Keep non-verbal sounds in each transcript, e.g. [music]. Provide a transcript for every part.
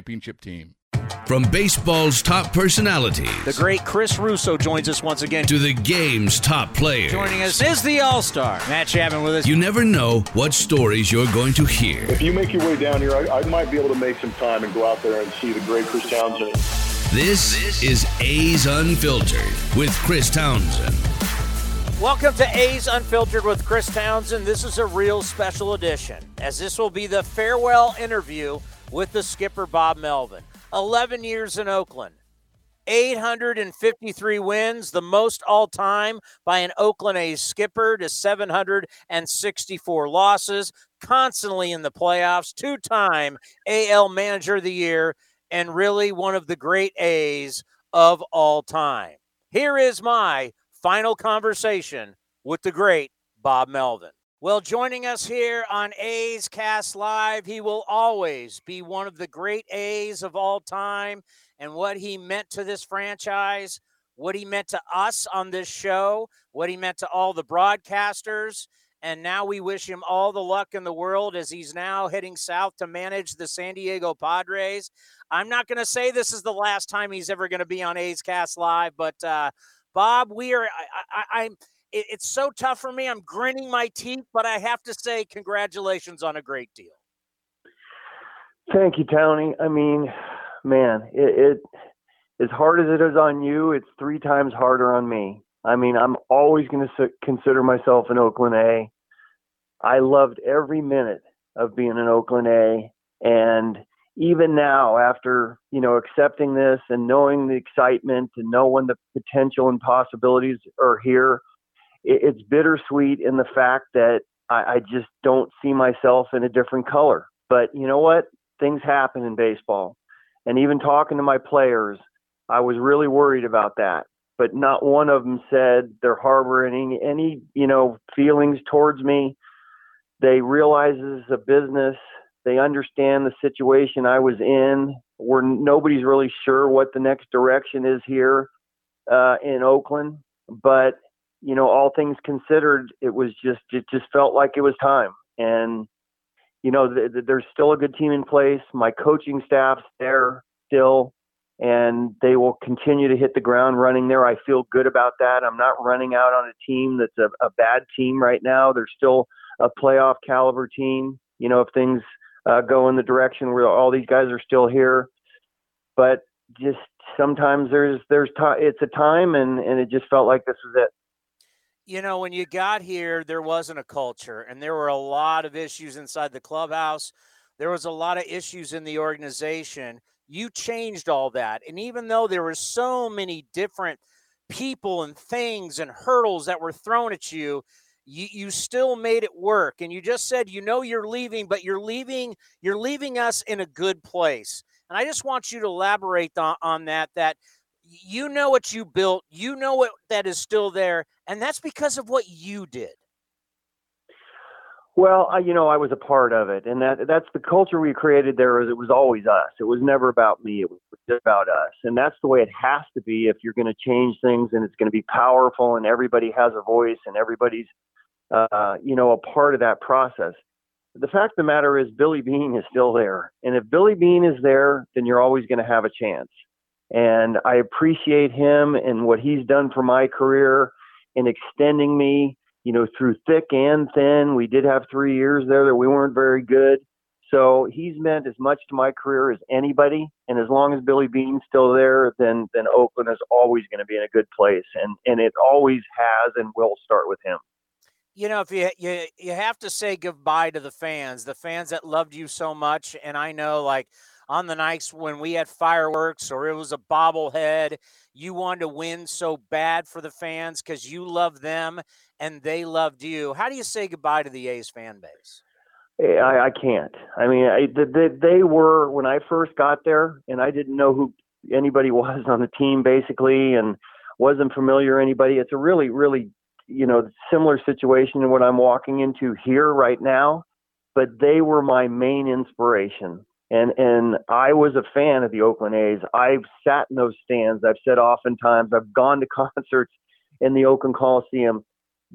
championship team. From baseball's top personalities. The great Chris Russo joins us once again. To the game's top players. Joining us is the All Star, Matt Chapman with us. You never know what stories you're going to hear. If you make your way down here, I, I might be able to make some time and go out there and see the great Chris Townsend. This, this is A's Unfiltered with Chris Townsend. Welcome to A's Unfiltered with Chris Townsend. This is a real special edition, as this will be the farewell interview with the skipper, Bob Melvin. 11 years in Oakland, 853 wins, the most all time by an Oakland A's skipper, to 764 losses, constantly in the playoffs, two time AL Manager of the Year, and really one of the great A's of all time. Here is my final conversation with the great Bob Melvin. Well, joining us here on A's Cast Live, he will always be one of the great A's of all time and what he meant to this franchise, what he meant to us on this show, what he meant to all the broadcasters. And now we wish him all the luck in the world as he's now heading south to manage the San Diego Padres. I'm not going to say this is the last time he's ever going to be on A's Cast Live, but uh, Bob, we are. I, am it, it's so tough for me. I'm grinning my teeth, but I have to say, congratulations on a great deal. Thank you, Tony. I mean, man, it, it as hard as it is on you, it's three times harder on me. I mean, I'm always going to consider myself an Oakland A. I loved every minute of being an Oakland A, and even now, after you know accepting this and knowing the excitement and knowing the potential and possibilities are here, it, it's bittersweet in the fact that I, I just don't see myself in a different color. But you know what? Things happen in baseball, and even talking to my players, I was really worried about that. But not one of them said they're harboring any, you know feelings towards me. They realize this is a business they understand the situation I was in, where nobody's really sure what the next direction is here uh, in Oakland. But you know, all things considered, it was just it just felt like it was time. And you know, th- th- there's still a good team in place. My coaching staff's there still, and they will continue to hit the ground running there. I feel good about that. I'm not running out on a team that's a, a bad team right now. They're still a playoff caliber team. You know, if things uh, go in the direction where all these guys are still here. But just sometimes there's there's time. It's a time, and and it just felt like this was it. You know, when you got here, there wasn't a culture, and there were a lot of issues inside the clubhouse. There was a lot of issues in the organization. You changed all that, and even though there were so many different people and things and hurdles that were thrown at you, you you still made it work and you just said you know you're leaving but you're leaving you're leaving us in a good place and i just want you to elaborate on, on that that you know what you built you know what that is still there and that's because of what you did well I, you know i was a part of it and that that's the culture we created there is it was always us it was never about me it was about us and that's the way it has to be if you're going to change things and it's going to be powerful and everybody has a voice and everybody's uh, you know, a part of that process. The fact of the matter is, Billy Beane is still there. And if Billy Beane is there, then you're always going to have a chance. And I appreciate him and what he's done for my career in extending me you know, through thick and thin. We did have three years there that we weren't very good. So he's meant as much to my career as anybody. And as long as Billy Beane's still there, then then Oakland is always going to be in a good place, and and it always has and will start with him. You know, if you you you have to say goodbye to the fans, the fans that loved you so much, and I know like on the nights when we had fireworks or it was a bobblehead, you wanted to win so bad for the fans because you love them and they loved you. How do you say goodbye to the A's fan base? Eh, I, I can't. I mean, I, they, they were when I first got there, and I didn't know who anybody [laughs] was on the team basically, and wasn't familiar anybody. It's a really, really, you know, similar situation to what I'm walking into here right now. But they were my main inspiration, and and I was a fan of the Oakland A's. I've sat in those stands. I've said oftentimes. I've gone to [laughs] concerts in the Oakland Coliseum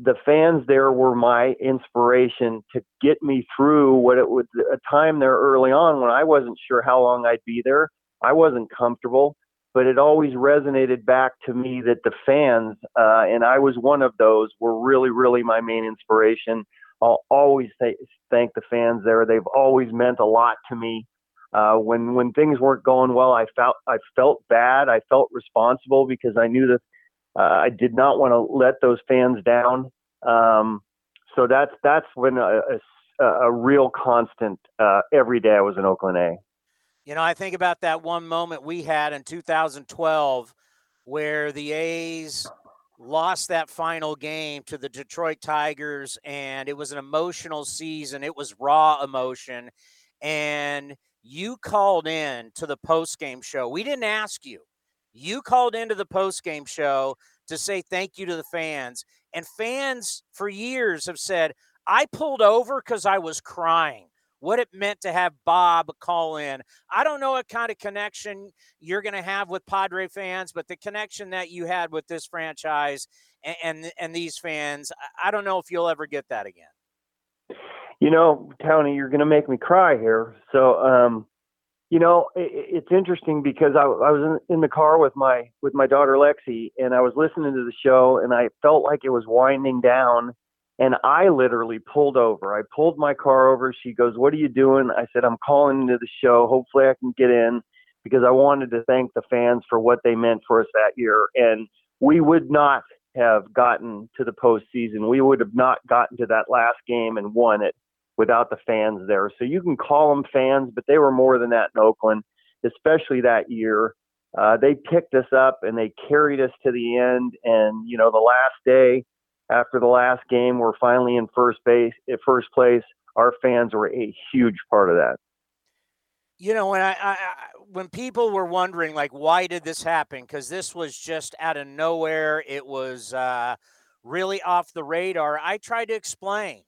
the fans there were my inspiration to get me through what it was a time there early on when I wasn't sure how long I'd be there. I wasn't comfortable, but it always resonated back to me that the fans, uh, and I was one of those, were really, really my main inspiration. I'll always th- thank the fans there. They've always meant a lot to me. Uh, when when things weren't going well, I felt I felt bad. I felt responsible because I knew that uh, I did not want to let those fans down. Um, so that's that's when a, a, a real constant uh, every day I was in Oakland A. You know, I think about that one moment we had in 2012 where the A's lost that final game to the Detroit Tigers, and it was an emotional season. It was raw emotion. And you called in to the post game show. We didn't ask you. You called into the post game show to say thank you to the fans. And fans for years have said, I pulled over because I was crying. What it meant to have Bob call in. I don't know what kind of connection you're going to have with Padre fans, but the connection that you had with this franchise and, and, and these fans, I don't know if you'll ever get that again. You know, Tony, you're going to make me cry here. So, um, you know, it, it's interesting because I, I was in, in the car with my with my daughter Lexi, and I was listening to the show, and I felt like it was winding down, and I literally pulled over. I pulled my car over. She goes, "What are you doing?" I said, "I'm calling into the show. Hopefully, I can get in." Because I wanted to thank the fans for what they meant for us that year, and we would not have gotten to the postseason. We would have not gotten to that last game and won it without the fans there. So you can call them fans, but they were more than that in Oakland, especially that year. Uh, they picked us up and they carried us to the end. And you know, the last day after the last game, we're finally in first base, at first place. Our fans were a huge part of that. You know, when I, I when people were wondering like why did this happen because this was just out of nowhere it was uh, really off the radar i tried to explain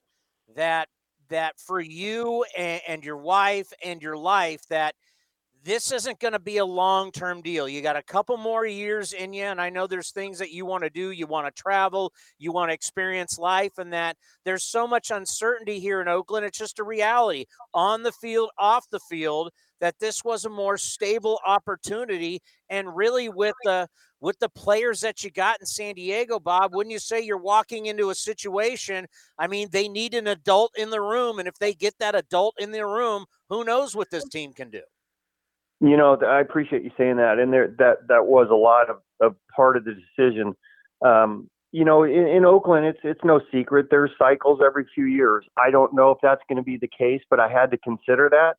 that that for you and, and your wife and your life that this isn't going to be a long term deal. You got a couple more years in you. And I know there's things that you want to do. You want to travel, you want to experience life, and that there's so much uncertainty here in Oakland. It's just a reality on the field, off the field, that this was a more stable opportunity. And really, with the with the players that you got in San Diego, Bob, wouldn't you say you're walking into a situation? I mean, they need an adult in the room. And if they get that adult in the room, who knows what this team can do? You know, I appreciate you saying that. And there, that, that was a lot of, of part of the decision. Um, you know, in, in Oakland, it's it's no secret. There's cycles every few years. I don't know if that's going to be the case, but I had to consider that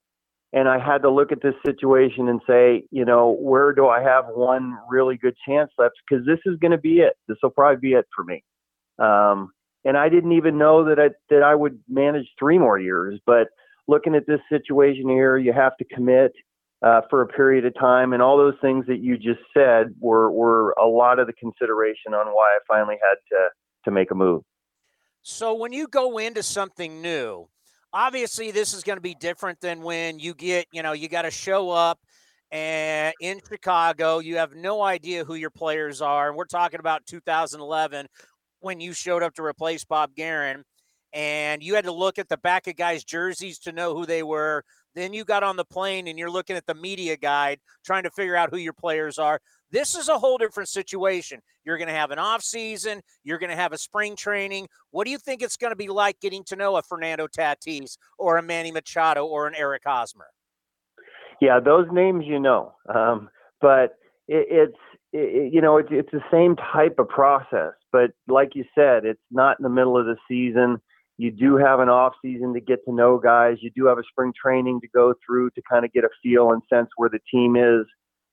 and I had to look at this situation and say, you know, where do I have one really good chance left? Because this is going to be it. This will probably be it for me. Um, and I didn't even know that I that I would manage three more years. But looking at this situation here, you have to commit uh, for a period of time, and all those things that you just said were were a lot of the consideration on why I finally had to to make a move. So when you go into something new, obviously this is going to be different than when you get you know you got to show up and in chicago you have no idea who your players are and we're talking about 2011 when you showed up to replace bob geren and you had to look at the back of guys jerseys to know who they were then you got on the plane and you're looking at the media guide trying to figure out who your players are This is a whole different situation. You're going to have an off season. You're going to have a spring training. What do you think it's going to be like getting to know a Fernando Tatis or a Manny Machado or an Eric Hosmer? Yeah, those names you know, um, but it, it's it, you know it's it's the same type of process. But like you said, it's not in the middle of the season. You do have an off season to get to know guys. You do have a spring training to go through to kind of get a feel and sense where the team is.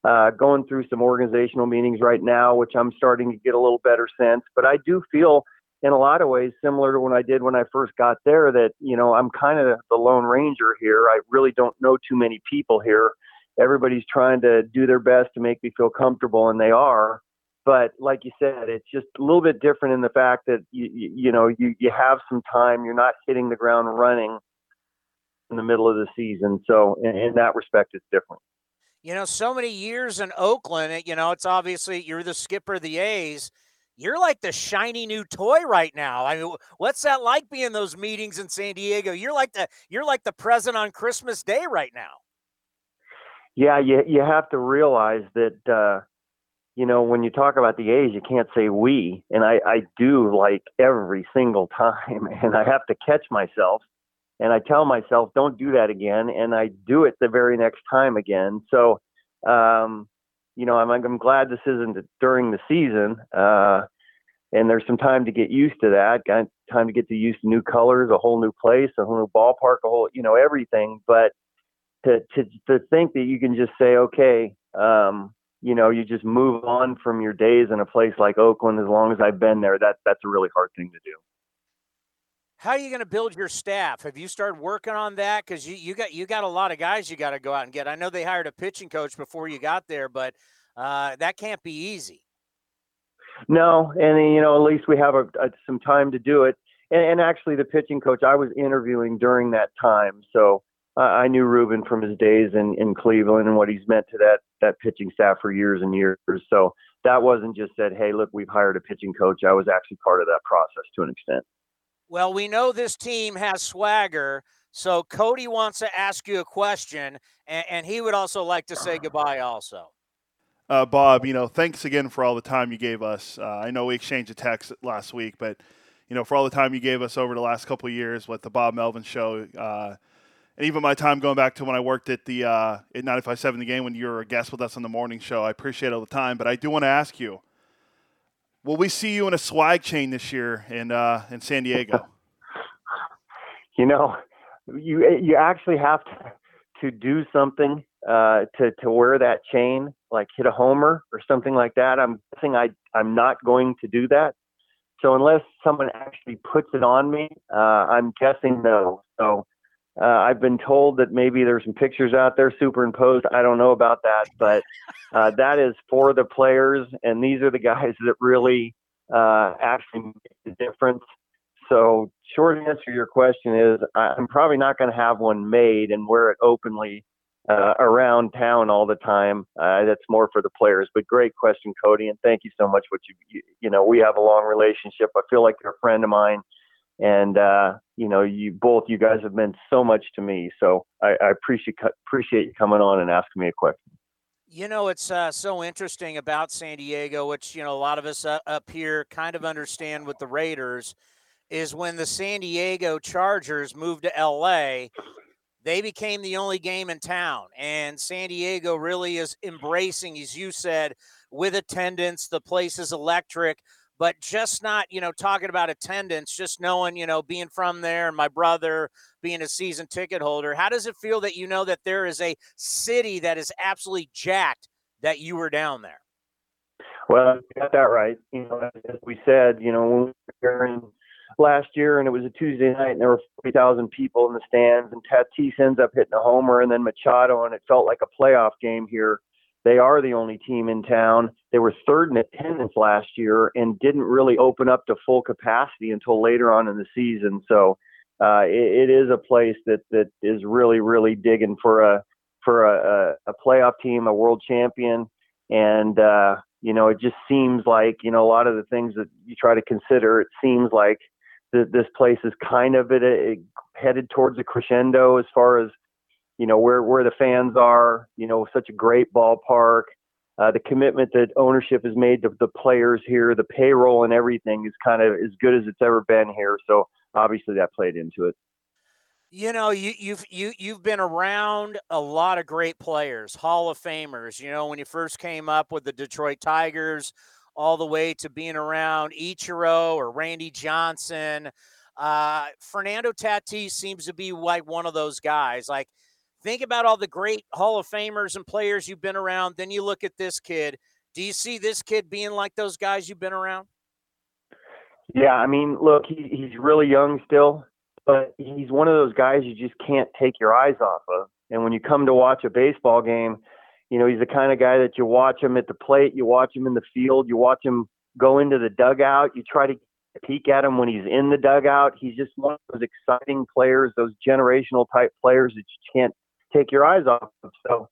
Uh, going through some organizational meetings right now, which I'm starting to get a little better sense. But I do feel, in a lot of ways, similar to when I did when I first got there, that you know I'm kind of the lone ranger here. I really don't know too many people here. Everybody's trying to do their best to make me feel comfortable, and they are. But like you said, it's just a little bit different in the fact that you you, you know you you have some time. You're not hitting the ground running in the middle of the season, so in, in that respect, it's different you know, so many years in Oakland, you know, it's obviously you're the skipper of the A's. You're like the shiny new toy right now. I mean, what's that like being those meetings in San Diego? You're like the you're like the present on Christmas Day right now. Yeah, you you have to realize that uh, you know when you talk about the A's, you can't say we, and I I do like every single [laughs] time, and I have to catch myself and I tell myself, don't do that again, and I do it the very next time again. So, um, you know, I'm I'm glad this isn't during the season, uh, and there's some time to get used to that. Got time to get to use new colors, a whole new place, a whole new ballpark, a whole, you know, everything. But to to to think that you can just say, okay, um, you know, you just move on from your days in a place like Oakland as long as I've been there. That that's a really hard thing to do how are you going to build your staff? Have you started working on that? Because you, you got you got a lot of guys you got to go out and get. I know they hired a pitching coach before you got there, but uh, that can't be easy. No, and you know at least we have a, a, some time to do it. And, and, actually, the pitching coach I was interviewing during that time, so I knew Ruben from his days in, in Cleveland and what he's meant to that that pitching staff for years and years. So that wasn't just said, "Hey, look, we've hired a pitching coach." I was actually part of that process to an extent. Well, we know this team has swagger. So Cody wants to ask you a question, and, and he would also like to say goodbye also. Uh, Bob, you know, thanks again for all the time you gave us. Uh, I know we exchanged a text last week, but you know, for all the time you gave us over the last couple of years with the Bob Melvin show, uh, and even my time going back to when I worked at the uh, at 95.7 The Game when you were a guest with us on the morning show. I appreciate all the time, but I do want to ask you Will we see you in a swag chain this year in uh, in San Diego? [laughs] You know, you you actually have to to do something uh, to to wear that chain, like hit a homer or something like that. I'm guessing I I'm not going to do that. So unless someone actually puts it on me, uh, I'm guessing no. So uh, I've been told that maybe there's some pictures out there superimposed. I don't know about that, but uh, that is for the players, and these are the guys that really uh, actually make the difference. So, short answer to your question is, I'm probably not going to have one made and wear it openly uh, around town all the time. That's more for the players. But great question, Cody, and thank you so much. What you, you know, we have a long relationship. I feel like you're a friend of mine and uh, you know, you both you guys have meant so much to me. So I, I appreciate appreciate you coming on and asking me a question. You know, it's uh, so interesting about San Diego, which you know a lot of us up here kind of understand with the Raiders, is when the San Diego Chargers moved to LA. They became the only game in town, and San Diego really is embracing, as you said, with attendance. The place is electric but just not, you know, talking about attendance, just knowing, you know, being from there and my brother being a season ticket holder. How does it feel that you know that there is a city that is absolutely jacked that you were down there? Well, you got that right. You know, as we said, you know, when we were in last year and it was a Tuesday night and there were 40,000 people in the stands and Tatis ends up hitting a homer and then Machado and it felt like a playoff game here they are the only team in town. They were third in attendance last year and didn't really open up to full capacity until later on in the season. So uh, it, it is a place that that is really really digging for a for a, a, a playoff team, a world champion, and uh, you know it just seems like you know a lot of the things that you try to consider. It seems like that this place is kind of at a, headed towards a crescendo as far as you know where where the fans are. You know, such a great ballpark. uh, the commitment that ownership has made to the players here, the payroll and everything is kind of as good as it's ever been here. So obviously that played into it. You know, you, you've you you've been around a lot of great players, Hall of Famers. You know, when you first came up with the Detroit Tigers, all the way to being around Ichiro or Randy Johnson. Uh, Fernando Tatis seems to be like one of those guys. Like, think about all the great Hall of Famers and players you've been around. Then you look at this kid. Do you see this kid being like those guys you've been around? Yeah, I mean, look, he, he's really young still but he's one of those guys you just can't take your eyes off of. And when you come to watch a baseball game, you know, he's the kind of guy that you watch him at the plate, you watch him in the field, you watch him go into the dugout, you try to peek at him when he's in the dugout. He's just one of those exciting players, those generational type players that you can't take your eyes off of. So,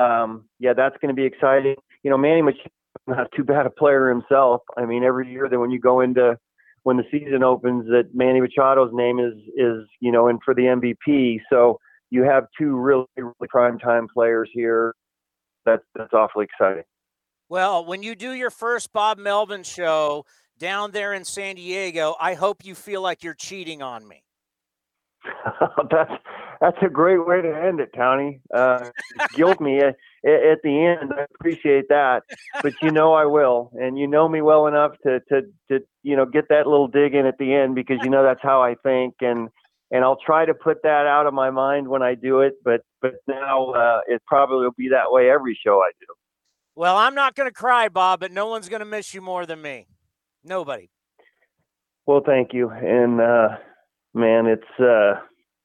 um, yeah, that's going to be exciting. You know, Manny Machado not too bad a player himself. I mean, every year that when you go into when the season opens that Manny Machado's name is is you know in for the MVP. So you have two really really prime time players here. That's that's awfully exciting. Well, when you do your first Bob Melvin show down there in San Diego, I hope you feel like you're cheating on me. [laughs] that's that's a great way to end it, Tony. Uh, guilt me at, at, the end. I appreciate that, but you know I will, and you know me well enough to to to you know get that little dig in at the end because you know that's how I think, and and I'll try to put that out of my mind when I do it. But but now uh, it probably will be that way every show I do. Well, I'm not going to cry, Bob, but no one's going to miss you more than me. Nobody. Well, thank you, and uh, man, it's uh,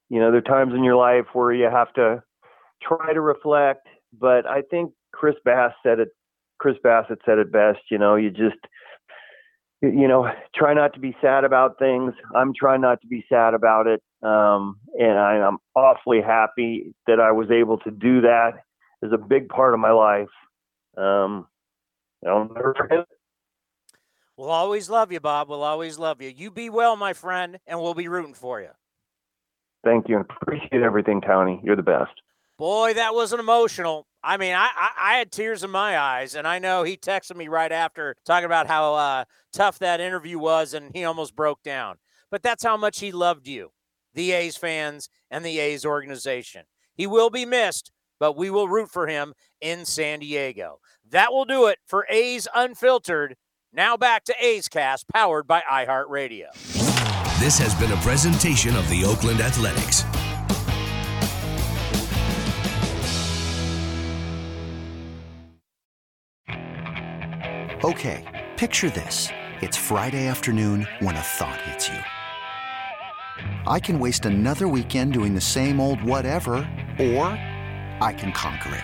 you know, there are times in your life where you have to try to reflect, but I think Chris Bass said it. Chris Bassitt said it best. You know, you just you know try not to be sad about things. I'm trying not to be sad about it, um, and I, I'm awfully happy that I was able to do that. Is a big part of my life. Um, I'll never forget it. We'll always love you, Bob. We'll always love you. You be well, my friend, and we'll be rooting for you. Thank you. And Appreciate everything, Tony. You're the best. Boy, that wasn't emotional. I mean, I, I, I, had tears in my eyes, and I know he texted me right after talking about how uh, tough that interview was, and he almost broke down. But that's how much he loved you, the A's fans, and the A's organization. He will be missed, but we will root for him in San Diego. That will do it for A's Unfiltered. Now back to A's Cast, powered by iHeartRadio. This has been a presentation of the Oakland Athletics. Okay, picture this. It's Friday afternoon when a thought hits you. I can waste another weekend doing the same old whatever, or I can conquer it.